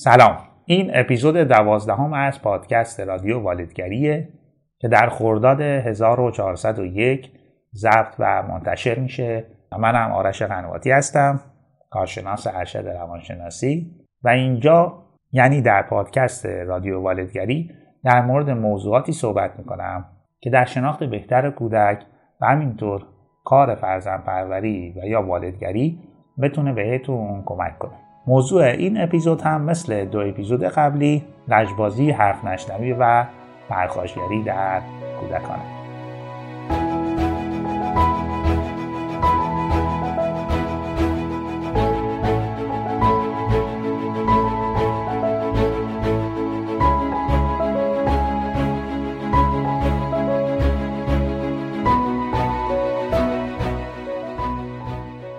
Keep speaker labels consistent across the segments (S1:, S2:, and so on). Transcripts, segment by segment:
S1: سلام. این اپیزود دوازدهم از پادکست رادیو والدگریه که در خرداد 1401 ضبط و منتشر میشه و منم آرش قنواتی هستم کارشناس ارشد روانشناسی. و اینجا یعنی در پادکست رادیو والدگری در مورد موضوعاتی صحبت می‌کنم که در شناخت بهتر کودک و همینطور کار فرزن پروری و یا والدگری بتونه بهتون کمک کنه. موضوع این اپیزود هم مثل دو اپیزود قبلی لجبازی حرف نشنوی و پرخاشگری در کودکانه.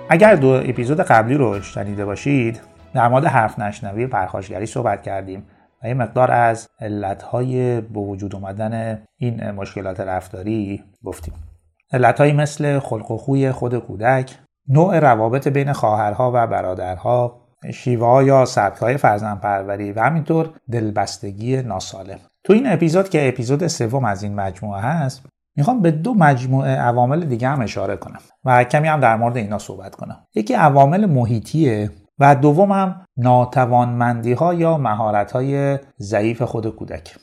S1: اگر دو اپیزود قبلی رو شنیده باشید در مورد حرف نشنوی پرخاشگری صحبت کردیم و یه مقدار از علتهای به وجود اومدن این مشکلات رفتاری گفتیم. علتهایی مثل خلق و خوی خود کودک نوع روابط بین خواهرها و برادرها شیوه یا سبک های فرزن پروری و همینطور دلبستگی ناسالم. تو این اپیزود که اپیزود سوم از این مجموعه هست می‌خوام به دو مجموعه عوامل دیگه هم اشاره کنم و کمی هم در مورد اینا صحبت کنم. یکی عوامل محیطیه و دوم هم ناتوانمندی ها یا مهارت های ضعیف خود کودک.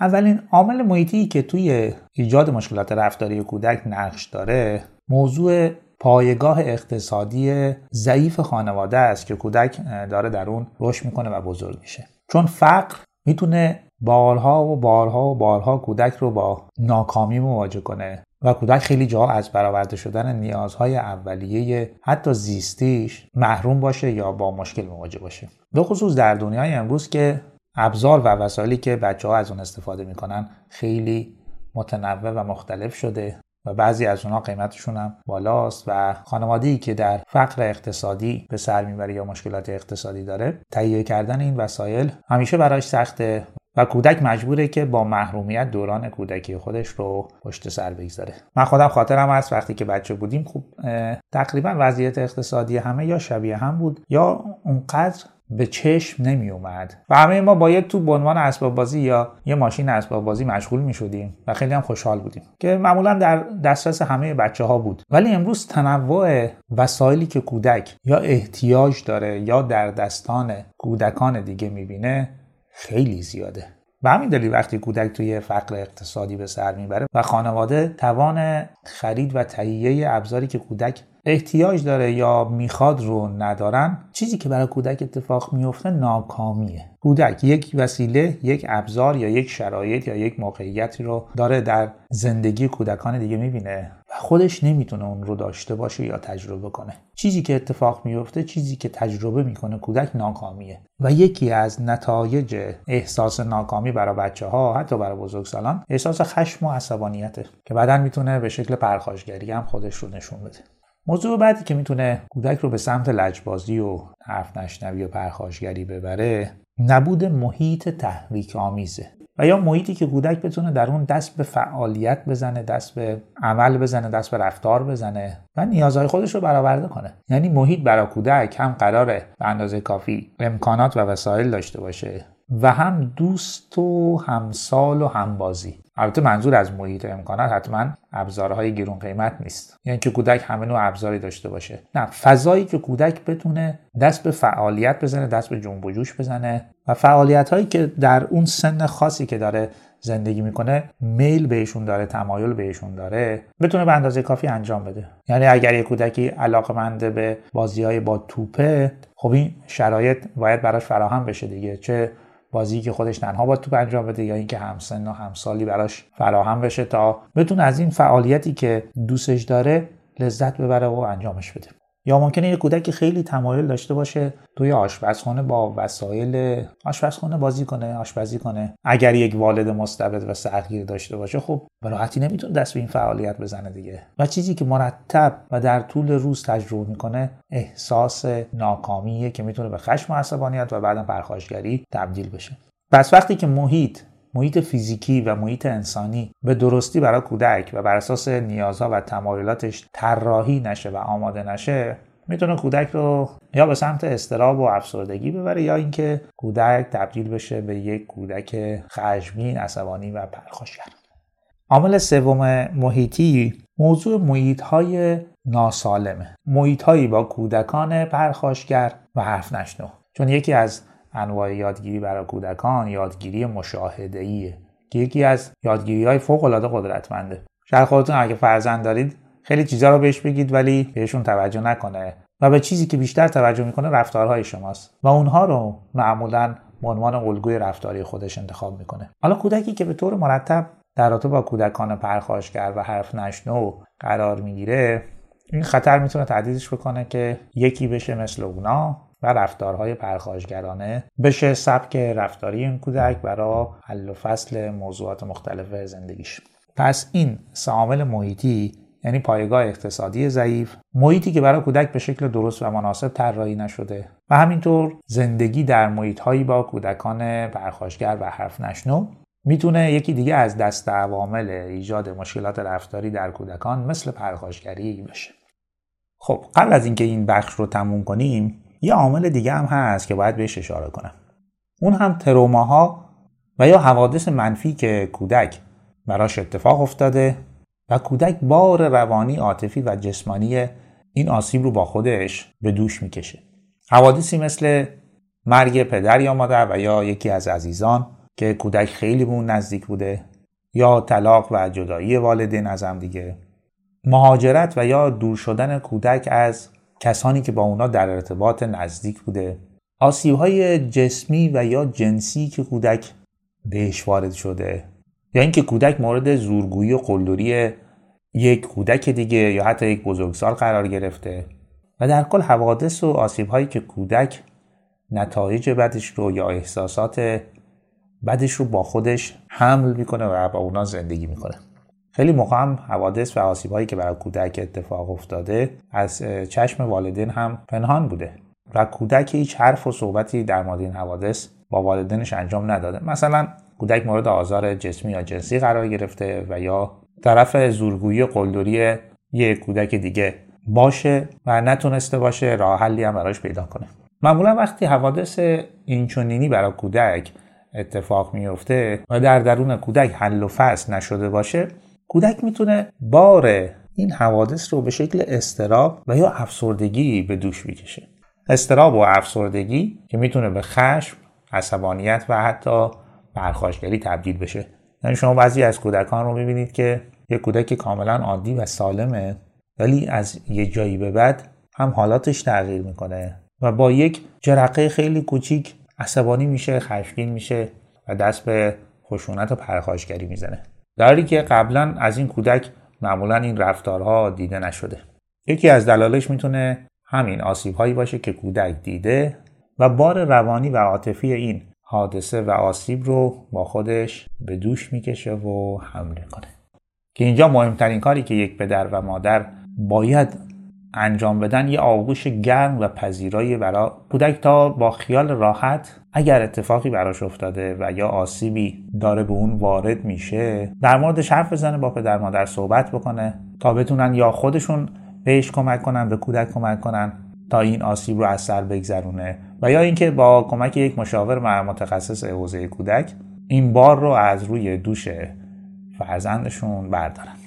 S1: اولین عامل محیطی که توی ایجاد مشکلات رفتاری کودک نقش داره موضوع پایگاه اقتصادی ضعیف خانواده است که کودک داره در اون رشد می‌کنه و بزرگ میشه. چون فقر می‌تونه بارها و بارها و بارها کودک رو با ناکامی مواجه کنه. و کودک خیلی جا از برآورده شدن نیازهای اولیه حتی زیستیش محروم باشه یا با مشکل مواجه باشه. به خصوص در دنیای امروز که ابزار و وسایلی که بچه ها از اون استفاده می‌کنن خیلی متنوع و مختلف شده و بعضی از اونها قیمتشون هم بالاست و خانواده‌ای که در فقر اقتصادی به سر می‌بره یا مشکلات اقتصادی داره تهیه کردن این وسایل همیشه برایش سخته. و کودک مجبوره که با محرومیت دوران کودکی خودش رو پشت سر بگذاره. من خودم خاطرم هست وقتی که بچه بودیم خوب تقریبا وضعیت اقتصادی همه یا شبیه هم بود یا اونقدر به چشم نمی اومد و همه ما با یک تو به عنوان اسباب بازی یا یه ماشین اسباب بازی مشغول می شدیم و خیلی هم خوشحال بودیم که معمولا در دسترس همه بچه ها بود. ولی امروز تنوع وسایلی که کودک یا احتیاج داره یا در دستان کودکان دیگه می‌بینه خیلی زیاده. و همین دلیل وقتی کودک توی فقر اقتصادی به سر می‌بره و خانواده توان خرید و تهیه ابزاری که کودک احتیاج داره یا می‌خواد رو ندارن چیزی که برای کودک اتفاق میفته ناکامیه. کودک یک وسیله یک ابزار یا یک شرایط یا یک موقعیتی رو داره در زندگی کودکان دیگه می‌بینه. خودش نمی‌تونه اون رو داشته باشه یا تجربه کنه. چیزی که اتفاق میفته چیزی که تجربه می‌کنه کودک ناکامیه. و یکی از نتایج احساس ناکامی برای بچه ها حتی برای بزرگسالان احساس خشم و عصبانیته که بعدا می‌تونه به شکل پرخاشگری هم خودش رو نشون بده. موضوع بعدی که می‌تونه کودک رو به سمت لجبازی و حرف نشنوی و پرخاشگری ببره نبود محیط تحریک آمیزه و یا محیطی که کودک بتونه در اون دست به فعالیت بزنه دست به عمل بزنه دست به رفتار بزنه و نیازهای خودش رو برآورده کنه. یعنی محیط برای کودک هم قراره به اندازه کافی امکانات و وسایل داشته باشه و هم دوست و همسال و همبازی البته منظور از محیط امکانات حتما ابزارهای گرون قیمت نیست. یعنی که کودک همه نوع ابزاری داشته باشه. نه فضایی که کودک بتونه دست به فعالیت بزنه دست به جنب و جوش بزنه و فعالیت هایی که در اون سن خاصی که داره زندگی می‌کنه میل بهشون داره تمایل بهشون داره بتونه به اندازه کافی انجام بده. یعنی اگر یه کودکی علاقمند به بازی های با توپه خب این شرایط باید براش فراهم بشه دیگه. چه بازی که خودش تنها با توپ انجام بده یا اینکه همسن و همسالی براش فراهم بشه تا بتونه از این فعالیتی که دوستش داره لذت ببره و انجامش بده. یا ممکنه یه کودک خیلی تمایل داشته باشه توی آشپزخانه با وسایل آشپزخانه بازی کنه آشپزی کنه. اگر یک والد مستبد و سختگیر داشته باشه خب به راحتی نمی‌تونه دست به این فعالیت بزنه دیگه. و چیزی که مرتب و در طول روز تجربه می‌کنه احساس ناکامیه که می‌تونه به خشم و عصبانیت و بعدا پرخاشگری تبدیل بشه. پس وقتی که محیط محیط فیزیکی و محیط انسانی به درستی برای کودک و بر اساس نیازها و تمایلاتش طراحی نشه و آماده نشه می‌تونه کودک رو یا به سمت استراب و افسردگی ببره یا اینکه کودک تبدیل بشه به یک کودک خشمگین عصبانی و پرخاشگر. عامل سوم محیطی موضوع محیط های ناسالمه. محیط هایی با کودکان پرخاشگر و حرف نشنو چون یکی از انواع یادگیری برای کودکان یادگیری مشاهده که یکی از یادگیری های فوق العاده قدرتمنده. شاید خودتون اگه فرزند دارید خیلی چیزا رو بهش بگید ولی بهشون توجه نکنه و به چیزی که بیشتر توجه می‌کنه رفتارهای شماست و اونها رو معمولا به عنوان الگوی رفتاری خودش انتخاب می‌کنه. حالا کودکی که به طور مرتب در رابطه با کودکان پرخاشگر و حرف نشنو قرار می‌گیره این خطر می‌تونه تهدیدش بکنه که یکی بشه مثل اونا رفتارهای پرخاشگرانه بشه سبک رفتاری این کودک برای حل و فصل موضوعات مختلف زندگیش. پس این سامل محیطی یعنی پایگاه اقتصادی ضعیف محیطی که برای کودک به شکل درست و مناسب طراحی نشده و همینطور زندگی در محیطهایی با کودکان پرخاشگر و حرف نشنو می‌تونه یکی دیگه از دست عوامل ایجاد مشکلات رفتاری در کودکان مثل پرخاشگری بشه خب قبل از اینکه این بخش رو تموم کنیم یه عامل دیگه هم هست که باید بهش اشاره کنم. اون هم تروماها و یا حوادث منفی که کودک براش اتفاق افتاده و کودک بار روانی عاطفی و جسمانی این آسیب رو با خودش به دوش می‌کشه. حوادثی مثل مرگ پدر یا مادر و یا یکی از عزیزان که کودک خیلی به اون نزدیک بوده یا طلاق و جدایی والدین از هم دیگه. مهاجرت و یا دور شدن کودک از کسانی که با اونا در ارتباط نزدیک بوده. آسیب های جسمی و یا جنسی که کودک بهش وارد شده. یا اینکه کودک مورد زورگویی و قلدری یک کودک دیگه یا حتی یک بزرگسال قرار گرفته. و در کل حوادث و آسیب هایی که کودک نتایج بدش رو یا احساسات بدش رو با خودش حمل می‌کنه و با اونا زندگی می‌کنه. خیلی موقع هم حوادث و آسیب هایی که برای کودک اتفاق افتاده از چشم والدین هم پنهان بوده و کودک هیچ حرف و صحبتی در مورد این حوادث با والدینش انجام نداده. مثلا کودک مورد آزار جسمی یا جنسی قرار گرفته و یا طرف زورگویی قلدری یک کودک دیگه باشه و نتونسته باشه راه حلی هم براش پیدا کنه. معمولا وقتی حوادث اینچنینی برای کودک اتفاق میفته و در درون کودک حل و فصل نشده باشه کودک می‌تونه بار این حوادث رو به شکل استراب و یا افسردگی به دوش می‌کشه استراب و افسردگی که می‌تونه به خشم عصبانیت و حتی پرخاشگری تبدیل بشه. یعنی شما بعضی از کودکان رو می‌بینید که یک کودک کاملا عادی و سالمه ولی از یه جایی به بعد هم حالاتش تغییر می‌کنه و با یک جرقه خیلی کوچیک عصبانی میشه خشمگین میشه و دست به خشونت و پرخاشگری می‌زنه. در که قبلا از این کودک معمولا این رفتارها دیده نشده. یکی از دلالش می‌تونه همین آسیب هایی باشه که کودک دیده و بار روانی و عاطفی این حادثه و آسیب رو با خودش به دوش می‌کشه و حمله کنه. که اینجا مهمترین کاری که یک پدر و مادر باید انجام بدن یه آغوش گرم و پذیرایی برای کودک تا با خیال راحت اگر اتفاقی براش افتاده و یا آسیبی داره به اون وارد میشه در موردش حرف بزنه با پدر مادر صحبت بکنه تا بتونن یا خودشون بهش کمک کنن به کودک کمک کنن تا این آسیب رو از سر بگذرونه و یا اینکه با کمک یک مشاور متخصص حوزه کودک این بار رو از روی دوش فرزندشون بردارن.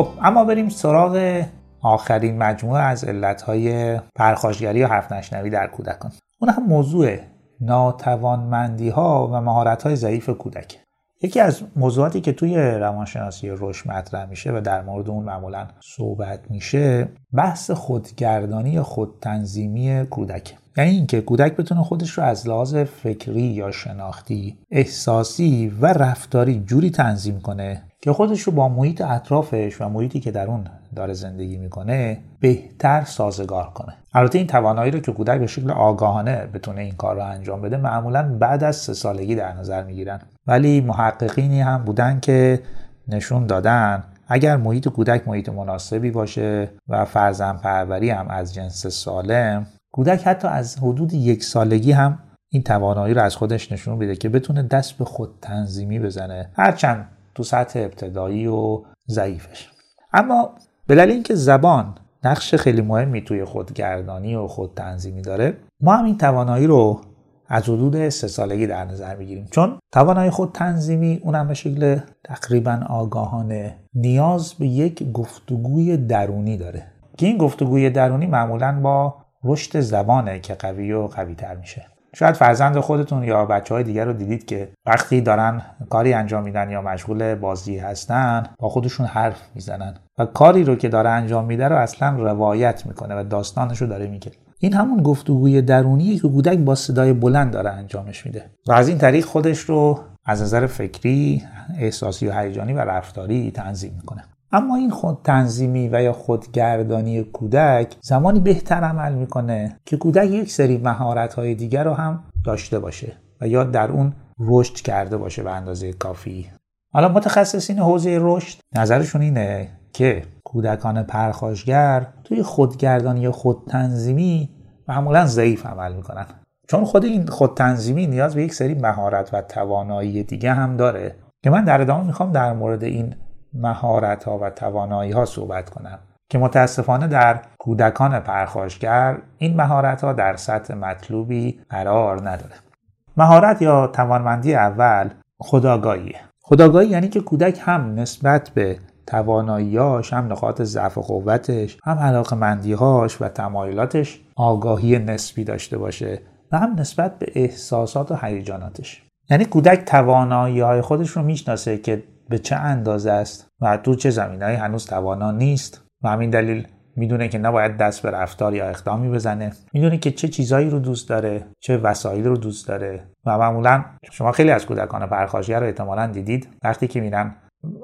S1: خب اما بریم سراغ آخرین مجموعه از علتهای پرخاشگری و حرف نشنوی در کودکان. اون هم موضوع ناتوانمندی ها و مهارت های ضعیف کودک. یکی از موضوعاتی که توی روانشناسی رشد مطرح میشه و در مورد اون معمولا صحبت میشه بحث خودگردانی خودتنظیمی کودک. یعنی اینکه کودک بتونه خودش رو از لحاظ فکری یا شناختی احساسی و رفتاری جوری تنظیم کنه که خودش رو با محیط اطرافش و محیطی که در اون داره زندگی می‌کنه بهتر سازگار کنه. البته این توانایی رو که کودک به شکل آگاهانه بتونه این کار رو انجام بده معمولا بعد از سه سالگی در نظر می‌گیرن. ولی محققینی هم بودن که نشون دادن اگر محیط کودک محیط مناسبی باشه و فرزن پروری هم از جنس سالم کودک حتی از حدود یک سالگی هم این توانایی رو از خودش نشون میده که بتونه دست به خود تنظیمی بزنه. هرچند تو سطح ابتدایی و ضعیفش. اما به دلیل اینکه زبان نقش خیلی مهمی توی خودگردانی و خود تنظیمی داره ما هم این توانایی رو از حدود سه سالگی در نظر می‌گیریم. چون توانایی خود تنظیمی اونم به شکل تقریبا آگاهانه نیاز به یک گفتگوی درونی داره. که این گفتگوی درونی معمولا با رشد زبانه که قوی و قوی تر میشه. شاید فرزند خودتون یا بچه های دیگر رو دیدید که وقتی دارن کاری انجام میدن یا مشغول بازی هستن با خودشون حرف می‌زنن و کاری رو که داره انجام میده رو اصلا روایت می‌کنه و داستانش رو داره میگه. این همون گفتگوی درونیه که کودک با صدای بلند داره انجامش میده. و از این طریق خودش رو از نظر فکری، احساسی و هیجانی و رفتاری تنظیم می‌کنه. اما این خود تنظیمی و یا خودگردانی کودک زمانی بهتر عمل می‌کنه که کودک یک سری مهارت های دیگر رو هم داشته باشه و یا در اون رشد کرده باشه به اندازه کافی. حالا متخصصین حوزه رشد نظرشون اینه که کودکان پرخاشگر توی خودگردانی یا خودتنظیمی معمولا ضعیف عمل می‌کنن. چون خود این خودتنظیمی نیاز به یک سری مهارت و توانایی دیگه هم داره که من در ادامه می‌خوام در مورد این مهارت ها و توانایی ها صحبت کنم که متاسفانه در کودکان پرخاشگر این مهارت ها در سطح مطلوبی قرار نداره. مهارت یا توانمندی اول خداگاهیه. خداگاهی یعنی که کودک هم نسبت به تواناییاش هم نقاط ضعف و قوتش هم علاقه مندیهاش و تمایلاتش آگاهی نسبی داشته باشه و هم نسبت به احساسات و هیجاناتش. یعنی کودک توانایی های خودش رو می‌شناسه که به چه اندازه است و تو چه زمینهایی هنوز توانا نیست؟ و همین دلیل می‌دونه که نباید دست به رفتار یا اقدامی بزنه. می‌دونه که چه چیزایی رو دوست داره چه وسایل رو دوست داره و معمولا شما خیلی از کودکان پرخاشگر رو احتمالا دیدید. وقتی که میرن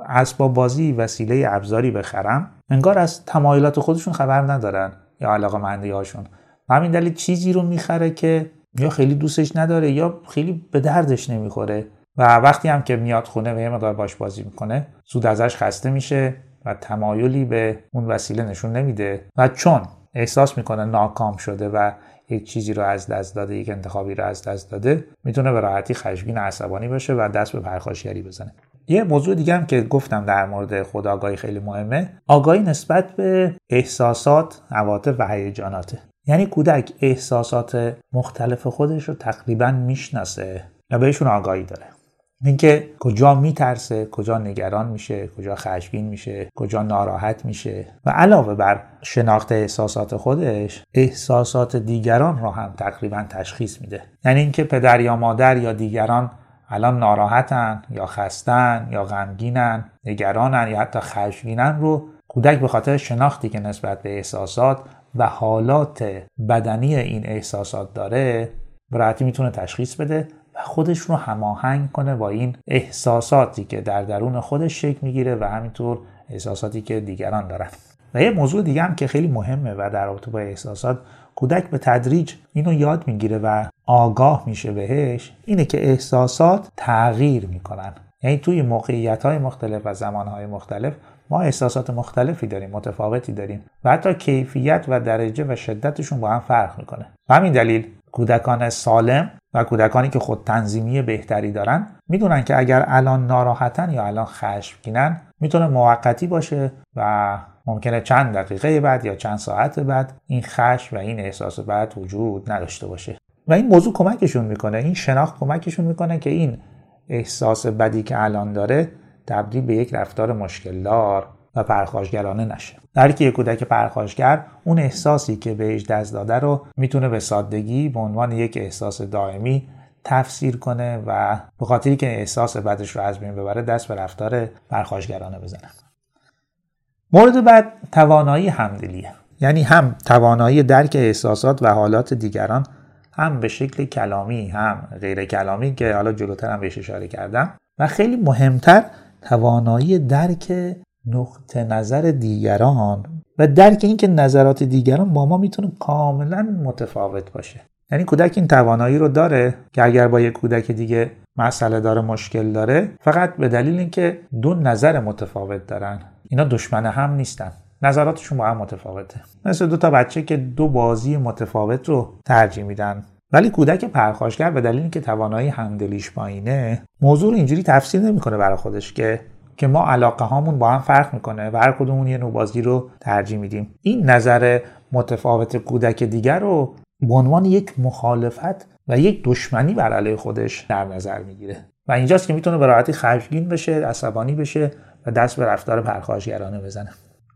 S1: اسباب بازی وسیله ابزاری بخرن انگار از تمایلات خودشون خبر ندارن یا علاقه مندی هاشون همین دلیل چیزی رو می‌خره که یا خیلی دوستش نداره یا خیلی به دردش نمی‌خوره. و وقتی هم که میاد خونه و یه مقدار باش بازی می‌کنه زود ازش خسته میشه و تمایلی به اون وسیله نشون نمیده و چون احساس می‌کنه ناکام شده و یک چیزی رو از دست داده یک انتخابی رو از دست داده می‌تونه به راحتی خشمگین عصبانی باشه و دست به پرخاشگری بزنه. یه موضوع دیگه هم که گفتم در مورد خودآگاهی خیلی مهمه آگاهی نسبت به احساسات عواطف و هیجاناته. یعنی کودک احساسات مختلف خودش رو تقریبا می‌شناسه و بهشون آگاهی داره. اینکه کجا میترسه کجا نگران میشه کجا خشمگین میشه کجا ناراحت میشه و علاوه بر شناخت احساسات خودش احساسات دیگران رو هم تقریبا تشخیص میده. یعنی اینکه پدر یا مادر یا دیگران الان ناراحتن یا خستن یا غمگینن نگرانن یا حتی خشمگینن رو کودک به خاطر شناختی که نسبت به احساسات و حالات بدنی این احساسات داره براتی می‌تونه تشخیص بده و خودش رو هماهنگ کنه با این احساساتی که در درون خودش شکل می‌گیره و همینطور احساساتی که دیگران دارن. و یه موضوع دیگه هم که خیلی مهمه و در رابطه با احساسات کودک به تدریج اینو یاد می‌گیره و آگاه میشه بهش اینه که احساسات تغییر می‌کنن. یعنی توی موقعیت های مختلف و زمان های مختلف ما احساسات مختلفی داریم متفاوتی داریم و حتی کیفیت و درجه و شدتشون با هم فرق می‌کنه. و همین دلیل کودکان سالم و کودکانی که خود تنظیمی بهتری دارن می‌دونن که اگر الان ناراحتن یا الان خشمگینن می‌تونه موقتی باشه و ممکنه چند دقیقه بعد یا چند ساعت بعد این خشم و این احساس بعد وجود نداشته باشه. و این موضوع کمکشون می‌کنه این شناخت کمکشون می‌کنه که این احساس بدی که الان داره تبدیل به یک رفتار مشکلدار و پرخاشگرانه نشه. در که کودک پرخاشگر اون احساسی که بهش دست داده رو می‌تونه به سادگی به عنوان یک احساس دائمی تفسیر کنه و به خاطری که احساس بدش رو از بین ببره دست به رفتار پرخاشگرانه بزنه. مورد بعد توانایی همدلیه. یعنی هم توانایی درک احساسات و حالات دیگران هم به شکل کلامی هم غیر کلامی که حالا جلوتر هم بهش اشاره کردم. و خیلی مهمتر توانایی درک نقطه نظر دیگران و درک اینکه نظرات دیگران با ما می‌تونه کاملا متفاوت باشه. یعنی کودک این توانایی رو داره که اگر با یک کودک دیگه مسئله داره مشکل داره فقط به دلیل اینکه دو نظر متفاوت دارن. اینا دشمن هم نیستن. نظراتشون با هم متفاوته. مثل دو تا بچه که دو بازی متفاوت رو ترجیح میدن. ولی کودک پرخاشگر به دلیل اینکه توانایی همدلیش پایینه موضوع رو اینجوری تفسیر نمی‌کنه برای خودش که که ما علاقه هامون با هم فرق می‌کنه و هر کدومون یه نوع بازی رو ترجیح میدیم. این نظر متفاوت کودک دیگر رو به عنوان یک مخالفت و یک دشمنی بر علیه خودش در نظر می‌گیره. و اینجاست که می‌تونه به راحتی خشمگین بشه عصبانی بشه و دست به رفتار پرخاشگرانه بزنه.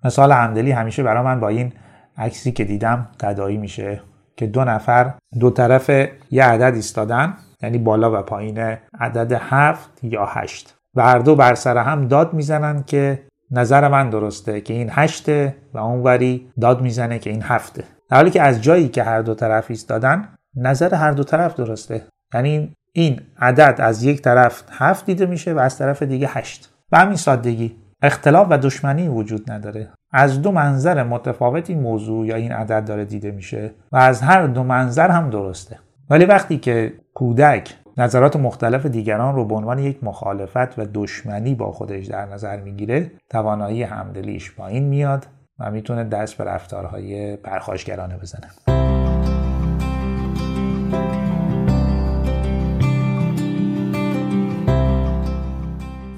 S1: مثال همدلی همیشه برای من با این عکسی که دیدم تدایی میشه که دو نفر دو طرف یه عدد ایستادن یعنی بالا و پایین عدد هفت یا هشت. و هر دو بر سر هم داد می‌زنن که نظر من درسته که این هشته و اونوری داد می‌زنه که این هفته. در حالی که از جایی که هر دو طرف ایستادن نظر هر دو طرف درسته. یعنی این عدد از یک طرف هفت دیده میشه و از طرف دیگه هشت. به همین سادگی. اختلاف و دشمنی وجود نداره. از دو منظر متفاوت این موضوع یا این عدد داره دیده میشه و از هر دو منظر هم درسته. ولی وقتی که کودک نظرات مختلف دیگران رو به عنوان یک مخالفت و دشمنی با خودش در نظر می‌گیره توانایی همدلیش پایین میاد و می‌تونه دست به رفتارهای پرخاشگرانه بزنه.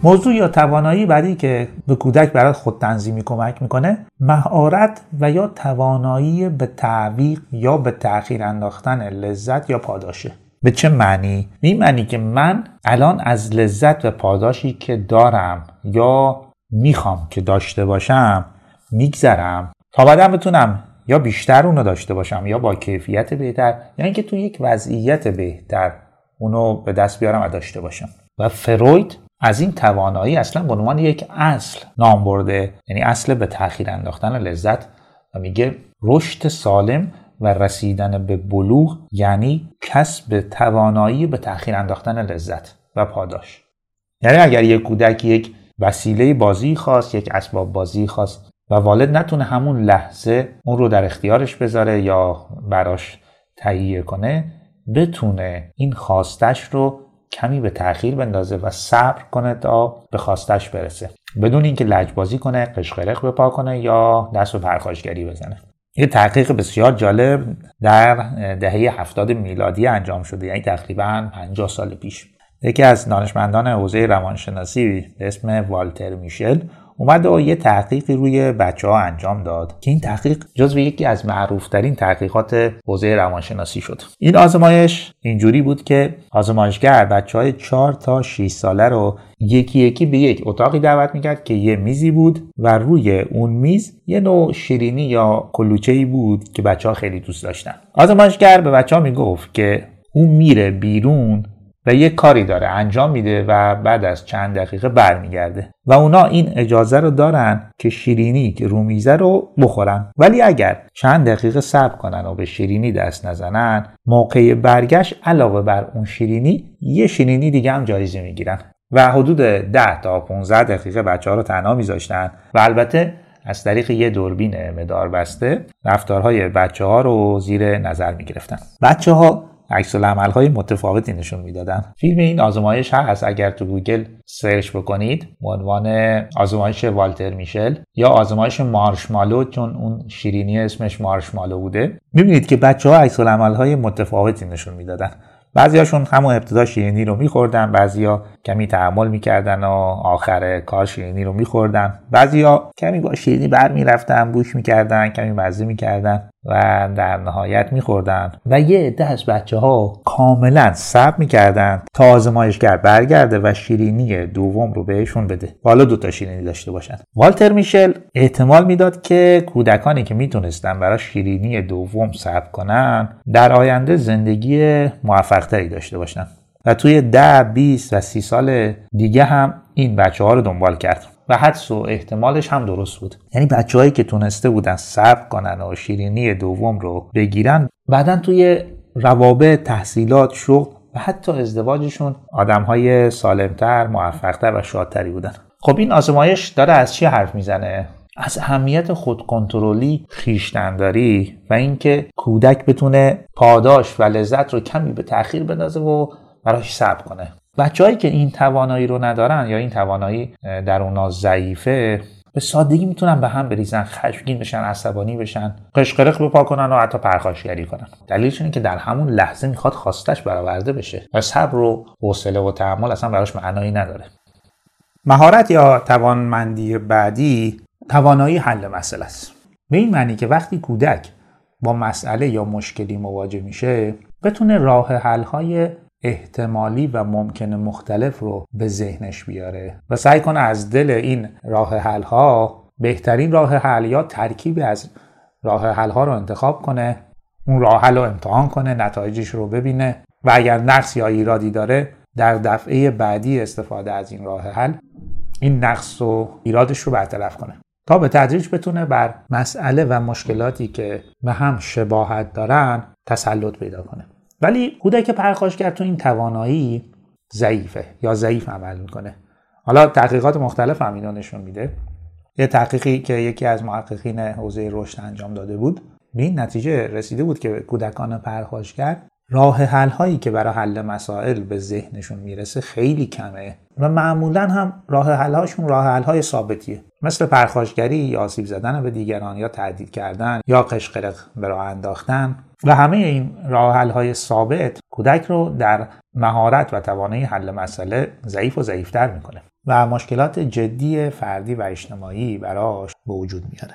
S1: موضوع یا توانایی بعدی که به کودک برای خود تنظیمی کمک می‌کنه مهارت و یا توانایی به تعویق یا به تأخیر انداختن لذت یا پاداشه. به چه معنی؟ این معنی که من الان از لذت و پاداشی که دارم یا می‌خوام که داشته باشم میگذرم تا بعدا بتونم یا بیشتر اونو داشته باشم یا با کیفیت بهتر یا یعنی اینکه تو یک وضعیت بهتر اونو به دست بیارم و داشته باشم و فروید از این توانایی اصلا به عنوان یک اصل نام برده یعنی اصل به تاخیر انداختن لذت و میگه رشد سالم و رسیدن به بلوغ یعنی کسب توانایی به تاخیر انداختن لذت و پاداش. یعنی اگر یک کودک یک وسیله بازی خواست یک اسباب بازی خواست و والد نتونه همون لحظه اون رو در اختیارش بذاره یا براش تهیه کنه بتونه این خواستش رو کمی به تاخیر بندازه و صبر کنه تا به خواستش برسه. بدون اینکه لجبازی کنه قشقرق بپا کنه یا دست به پرخاشگری بزنه. یه تحقیق بسیار جالب در دهه هفتاد میلادی انجام شده یعنی تقریبا 50 سال پیش. یکی از دانشمندان حوزه روانشناسی به اسم والتر میشل اومد و یه تحقیقی روی بچه ها انجام داد که این تحقیق جزو یکی از معروفترین تحقیقات حوزه روانشناسی شد. این آزمایش اینجوری بود که آزمایشگر بچه های 4 تا 6 ساله رو یکی یکی به یک اتاقی دعوت می‌کرد که یه میزی بود و روی اون میز یه نوع شیرینی یا کلوچه ای بود که بچه ها خیلی دوست داشتن. آزمایشگر به بچه ها می‌گفت که اون میره بیرون و یه کاری داره انجام میده و بعد از چند دقیقه برمیگرده. و اونا این اجازه رو دارن که شیرینی که رو میزه رو بخورن. ولی اگر چند دقیقه صبر کنن و به شیرینی دست نزنن موقع برگشت علاوه بر اون شیرینی یه شیرینی دیگه هم جایزه می‌گیرن. و حدود 10 تا 15 دقیقه بچه ها رو تنها میذاشتن. و البته از طریق یه دوربین مدار بسته رفتارهای بچه ها رو زیر نظر می گرفتن. بچه ها عکس العمل های متفاوتی نشون می‌دادن. فیلم این آزمایش هست. اگر تو گوگل search بکنید عنوان آزمایش والتر میشل یا آزمایش مارشمالو چون اون شیرینی اسمش مارشمالو بوده می‌بینید که بچه ها عکس العمل های متفاوتی نشون می‌دادن. بعضیاشون همون ابتدا شیرینی رو میخوردن بعضیا کمی تحمل می‌کردن و آخر کار شیرینی رو میخوردن. بعضیا کمی با شیرینی بر می‌رفتن بوش می‌کردن کمی مزه می‌کردن. و در نهایت میخوردن. و یه عده از بچه ها کاملا صبر می‌کردن تا آزمایشگر برگرده و شیرینی دوم رو بهشون بده. حالا دوتا شیرینی داشته باشن. والتر میشل احتمال می‌داد که کودکانی که می‌تونستن برای شیرینی دوم صبر کنن در آینده زندگی موفقتری داشته باشن. و توی ده 20 و سی سال دیگه هم این بچه ها رو دنبال کرد. حدس و احتمالش هم درست بود. یعنی بچههایی که تونسته بودن صبر کنن و شیرینی دوم رو بگیرن بعدا توی روابط تحصیلات شغل و حتی ازدواجشون آدم های سالمتر موفقتر و شادتری بودن. خب این آزمایش داره از چی حرف می‌زنه؟ از اهمیت خودکنترلی خیشتنداری و اینکه کودک بتونه پاداش و لذت رو کمی به تاخیر بندازه و براش صبر کنه. بچههایی که این توانایی رو ندارن یا این توانایی در اونا ضعیفه به سادگی می‌تونن به هم بریزن خشمگین بشن عصبانی بشن قشقرق بپا کنن و حتی پرخاشگری کنن. دلیلش اینه که در همون لحظه می‌خواد خواستش برآورده بشه و صبر و حوصله و تحمل اصلا براش معنایی نداره. مهارت یا توانمندی بعدی توانایی حل مسئله است. به این معنی که وقتی کودک با مسئله یا مشکلی مواجه میشه بتونه راه حل های احتمالی و ممکن مختلف رو به ذهنش بیاره و سعی کنه از دل این راه حل ها بهترین راه حل یا ترکیبی از راه حل ها رو انتخاب کنه اون راه حل رو امتحان کنه نتایجش رو ببینه و اگر نقص یا ایرادی داره در دفعه بعدی استفاده از این راه حل این نقص و ایرادش رو برطرف کنه تا به تدریج بتونه بر مسئله و مشکلاتی که به هم شباهت دارن تسلط پیدا کنه. ولی کودک پرخاشگر تو این توانایی ضعیفه یا ضعیف عمل می‌کنه. حالا تحقیقات مختلف هم اینو نشون میده. یه تحقیقی که یکی از محققین حوزه رشد انجام داده بود. به این نتیجه رسیده بود که کودکان پرخاشگر راه حل هایی که برای حل مسائل به ذهنشون می‌رسه خیلی کمه. و معمولا هم راه حل هاشون راه حل های ثابتیه. مثل پرخاشگری یا آسیب زدن به دیگران یا تهدید کردن یا قشقرق به راه انداختن. و همه این راه های ثابت کودک رو در مهارت و توانایی حل مسئله ضعیف و ضعیفتر می‌کنه و مشکلات جدی فردی و اجتماعی براش به وجود میاره.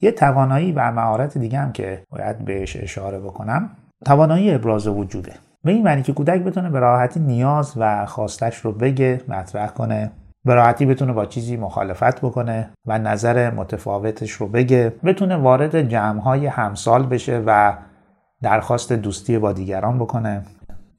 S1: یه توانایی و مهارت دیگه هم که باید بهش اشاره بکنم توانایی ابراز وجوده. به این معنی که کودک بتونه به راحتی نیاز و خواستش رو بگه مطرح کنه به راحتی بتونه با چیزی مخالفت بکنه و نظر متفاوتش رو بگه بتونه وارد جمعهای همسال بشه و درخواست دوستی با دیگران بکنه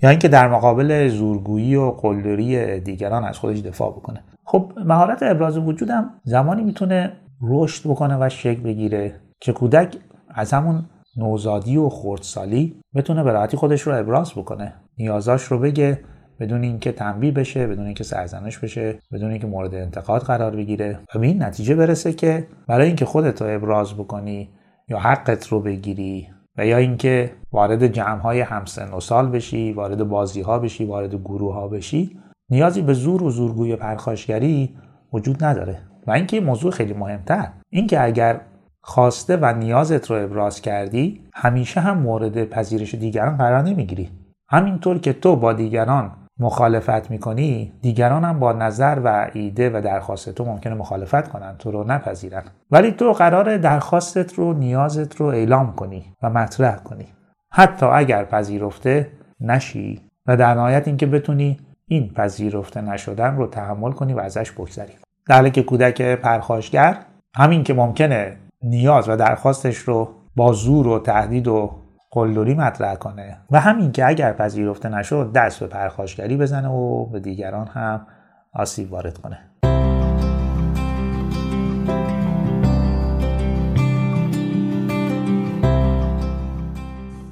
S1: یا اینکه در مقابل زورگویی و قلدری دیگران از خودش دفاع بکنه. خب مهارت ابراز وجودم زمانی می‌تونه رشد بکنه و شکل بگیره که کودک از همون نوزادی و خردسالی بتونه به راحتی خودش رو ابراز بکنه. نیازاش رو بگه بدون اینکه تنبیه بشه بدون اینکه سرزنش بشه بدون اینکه مورد انتقاد قرار بگیره. و به این نتیجه برسه که برای اینکه خودت رو ابراز بکنی یا حقت رو بگیری و یا اینکه وارد جمع های همسن و سال بشی وارد بازی ها بشی وارد گروه ها بشی نیازی به زور و زورگوی پرخاشگری وجود نداره. و اینکه موضوع خیلی مهمتر اینکه اگر خواسته و نیازت رو ابراز کردی همیشه هم مورد پذیرش دیگران قرار نمی‌گیری. همینطور که تو با دیگران مخالفت می‌کنی دیگران هم با نظر و ایده و درخواست تو ممکنه مخالفت کنن تو رو نپذیرن. ولی تو قرار درخواستت رو نیازت رو اعلام کنی و مطرح کنی. حتی اگر پذیرفته نشی و در نهایت اینکه بتونی این پذیرفته نشدن رو تحمل کنی و ازش بگذری. در حالی که کودک پرخاشگر همین که ممکنه نیاز و درخواستش رو با زور و تهدید و قلدری مطرح کنه. و همین که اگر پذیرفته نشد دست به پرخاشگری بزنه و به دیگران هم آسیب وارد کنه.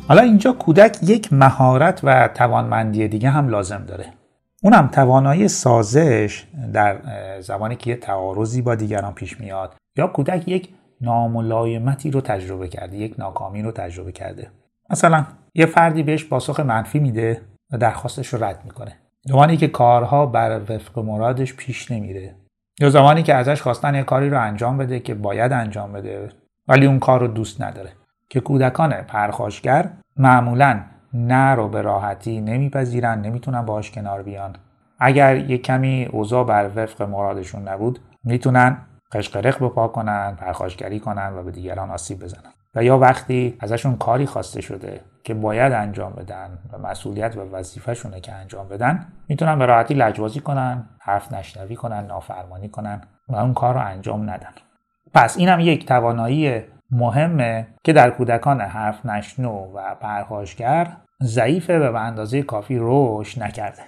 S1: حالا اینجا کودک یک مهارت و توانمندی دیگه هم لازم داره. اونم توانایی سازش در زمانی که یه تعارضی با دیگران پیش میاد یا کودک یک ناملایمتی رو تجربه کرده یک ناکامی رو تجربه کرده. مثلا یه فردی بهش پاسخ منفی میده و درخواستش رو رد می‌کنه. زمانی که کارها بر وفق مرادش پیش نمیره. یا زمانی که ازش خواستن یه کاری رو انجام بده که باید انجام بده ولی اون کار رو دوست نداره. که کودکان پرخاشگر معمولا نه رو به راحتی نمیپذیرن نمی‌تونن باهاش کنار بیان. اگر یه کمی اوضاع بر وفق مرادشون نبود می‌تونن قشقرق بپا کنن پرخاشگری کنن و به دیگران آسیب بزنن. و یا وقتی ازشون کاری خواسته شده که باید انجام بدن و مسئولیت و وظیفهشونه که انجام بدن می‌تونن به راحتی لجبازی کنن حرف نشنوی کنن نافرمانی کنن و اون کار رو انجام ندن. پس اینم یک توانایی مهمه که در کودکان حرف نشنو و پرخاشگر ضعیفه و به اندازه کافی رشد نکرده.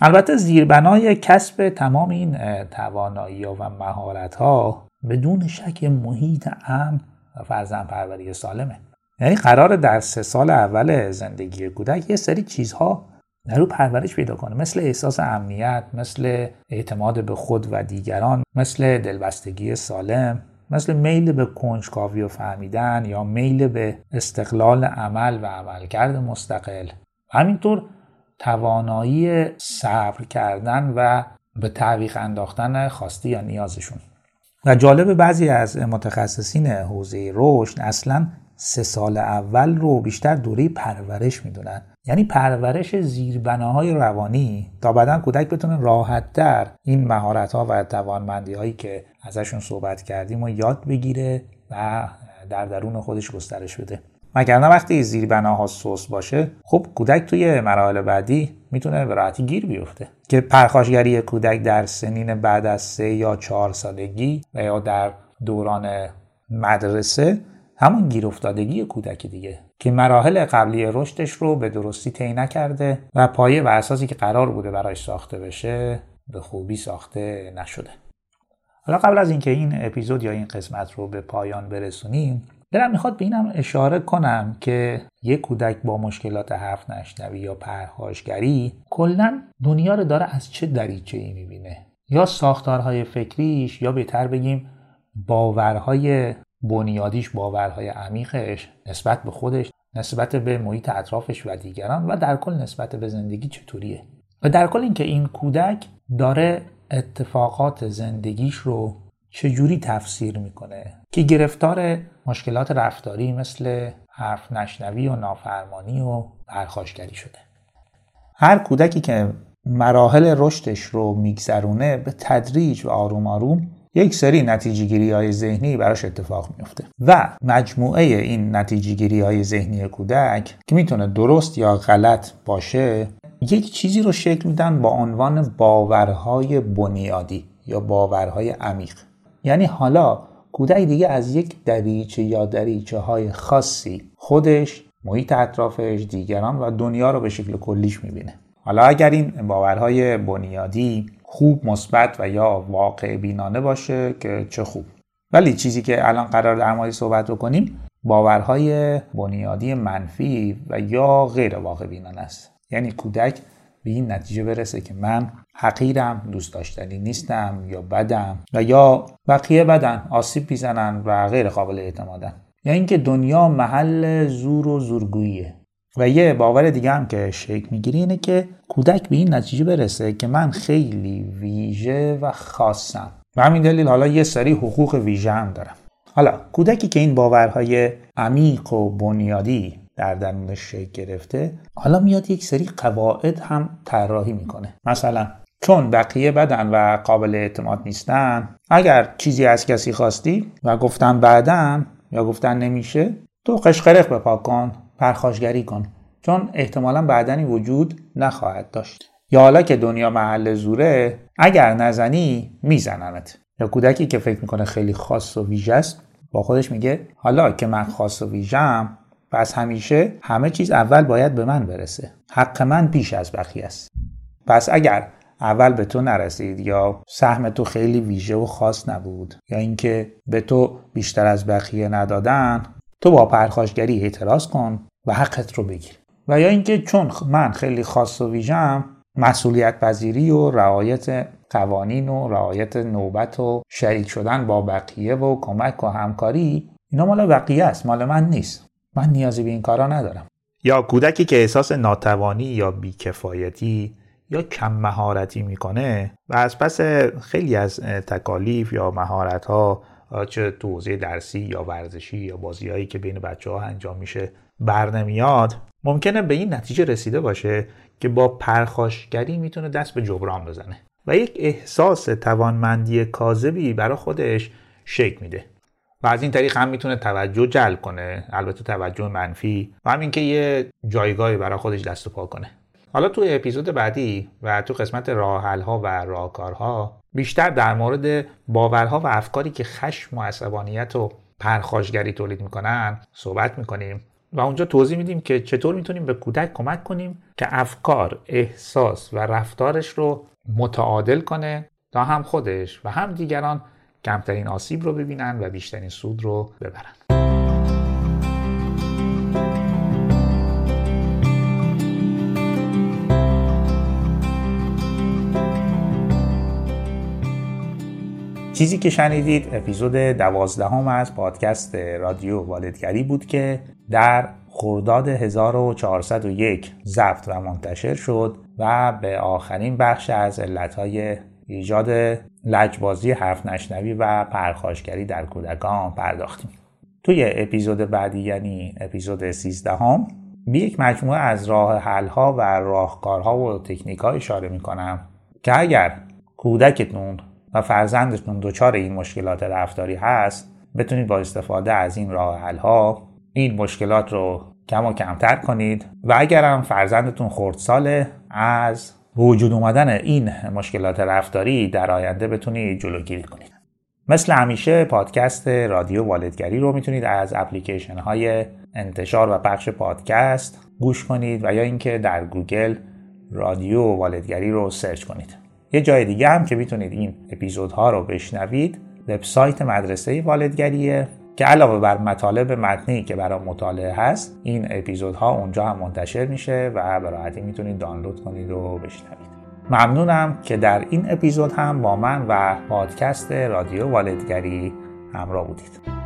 S1: البته زیربنای کسب تمام این توانایی و مهارت ها بدون شک محیط امن فرزن پروری سالمه. یعنی قرار در سه سال اول زندگی کودک یه سری چیزها در او پرورش پیدا کنه. مثل احساس امنیت مثل اعتماد به خود و دیگران مثل دلبستگی سالم مثل میل به کنجکاوی و فهمیدن یا میل به استقلال عمل و عملکرد مستقل. همینطور توانایی صبر کردن و به تعویق انداختن خواستی یا نیازشون. و جالب بعضی از متخصصین حوزه رشد اصلا سه سال اول رو بیشتر دوره پرورش می‌دونن. یعنی پرورش زیربناهای روانی تا بعدا کودک بتونه راحتتر این مهارت ها و توانمندی هایی که ازشون صحبت کردیم و یاد بگیره و در درون خودش گسترش بده. مگر وقتی زیربناها سوس باشه خب کودک توی مراحل بعدی می‌تونه به راحتی گیر بیفته. که پرخاشگری کودک در سنین بعد از سه یا چهار سالگی و یا در دوران مدرسه همون گیر افتادگی کودک دیگه. که مراحل قبلی رشدش رو به درستی طی نکرده و پایه و اساسی که قرار بوده برایش ساخته بشه به خوبی ساخته نشده. حالا قبل از اینکه این اپیزود یا این قسمت رو به پایان برسونیم دلم می‌خواد به اینم اشاره کنم که یک کودک با مشکلات حرف نشنوی یا پرخاشگری کلا دنیا رو داره از چه دریچه ای می‌بینه؟ یا ساختارهای فکریش یا بهتر بگیم باورهای بنیادیش باورهای عمیقش نسبت به خودش نسبت به محیط اطرافش و دیگران و در کل نسبت به زندگی چطوریه؟ و در کل اینکه این کودک داره اتفاقات زندگیش رو چجوری تفسیر می‌کنه؟ که گرفتار مشکلات رفتاری مثل حرف نشنوی و نافرمانی و پرخاشگری شده. هر کودکی که مراحل رشدش رو میگذرونه به تدریج و آروم آروم یک سری نتیجه گیری های ذهنی براش اتفاق میفته و مجموعه این نتیجه گیری های ذهنی کودک که می‌تونه درست یا غلط باشه یک چیزی رو شکل میدن با عنوان باورهای بنیادی یا باورهای عمیق. یعنی حالا کودک دیگه از یک دریچه یا دریچه های خاصی خودش محیط اطرافش دیگران و دنیا رو به شکل کلیش می‌بینه. حالا اگر این باورهای بنیادی خوب مثبت و یا واقع بینانه باشه که چه خوب. ولی چیزی که الان قرار در مورد صحبت بکنیم باورهای بنیادی منفی و یا غیر واقع بینانه است. یعنی کودک به این نتیجه برسه که من حقیرم دوست داشتنی نیستم یا بدم و یا بقیه بدن آسیب می‌زنن و غیر قابل اعتمادن. یا اینکه دنیا محل زور و زورگوییه. و یه باور دیگه هم که شکل می‌گیری اینه که کودک به این نتیجه برسه که من خیلی ویژه و خاصم. و همین دلیل حالا یه سری حقوق ویژه هم دارم. حالا کودکی که این باورهای عمیق و بنیادی در درونش شکل گرفته حالا میاد یک سری قواعد هم طراحی می‌کنه. مثلا چون بقیه بدن و قابل اعتماد نیستن اگر چیزی از کسی خواستی و گفتن بعدم یا گفتن نمیشه تو قشقرق بپاک کن پرخاشگری کن. چون احتمالا بعدنی وجود نخواهد داشت. یا حالا که دنیا محل زوره اگر نزنی میزنمت. یا کودکی که فکر می‌کنه خیلی خاص و ویژه است با خودش میگه حالا که من خاص و ویژم پس همیشه همه چیز اول باید به من برسه. حق من پیش از بقیه است. پس اگر اول به تو نرسید یا سهم تو خیلی ویژه و خاص نبود یا اینکه به تو بیشتر از بقیه ندادن تو با پرخاشگری اعتراض کن و حقت رو بگیر. و یا اینکه چون من خیلی خاص و ویژم مسئولیت پذیری و رعایت قوانین و رعایت نوبت و شریک شدن با بقیه و کمک و همکاری اینا مال بقیه است مال من نیست. من نیازی به این کارا ندارم. یا کودکی که احساس ناتوانی یا بیکفایتی یا کم مهارتی می‌کنه و از پس خیلی از تکالیف یا مهارت ها چه تو درسی یا ورزشی یا بازیهایی که بین بچه ها انجام میشه بر نمیاد ممکنه به این نتیجه رسیده باشه که با پرخاشگری می‌تونه دست به جبران بزنه و یک احساس توانمندی کاذبی برای خودش شکل میده. از این طریق هم می‌تونه توجه جلب کنه البته توجه منفی و همین که یه جایگاهی برای خودش دست و پا کنه. حالا تو اپیزود بعدی و تو قسمت ها و راهکارها بیشتر در مورد باورها و افکاری که خشم و عصبانیت و پرخاشگری تولید می‌کنن صحبت می‌کنیم و اونجا توضیح میدیم که چطور می‌تونیم به کودک کمک کنیم که افکار، احساس و رفتارش رو متعادل کنه تا هم خودش و هم دیگران کمترین آسیب رو ببینن و بیشترین سود رو ببرن. چیزی که شنیدید اپیزود دوازدهم از پادکست رادیو والدگری بود که در خرداد 1401 ضبط و منتشر شد و به آخرین بخش از علتهای ایجاد لجبازی حرف نشنوی و پرخاشگری در کودکان پرداختیم. توی اپیزود بعدی یعنی اپیزود 13 هم به یک مجموعه از راه حلها و راهکارها و تکنیک ها اشاره می کنم که اگر کودکتون و فرزندتون دچار این مشکلات رفتاری هست بتونید با استفاده از این راه حلها این مشکلات رو کم و کمتر کنید. و اگرم فرزندتون خردساله از وجود اومدن این مشکلات رفتاری در آینده بتونید جلوگیری کنید مثل همیشه پادکست رادیو والدگری رو می‌تونید از اپلیکیشن های انتشار و پخش پادکست گوش کنید و یا اینکه در گوگل رادیو والدگری رو search کنید. یه جای دیگه هم که می‌تونید این اپیزودها رو بشنوید وبسایت مدرسه والدگریه. که علاوه بر مطالب متنی که برای مطالعه هست این اپیزودها اونجا هم منتشر میشه و به راحتی می‌تونید دانلود کنید و بشنوید. ممنونم که در این اپیزود هم با من و پادکست رادیو والدگری همراه بودید.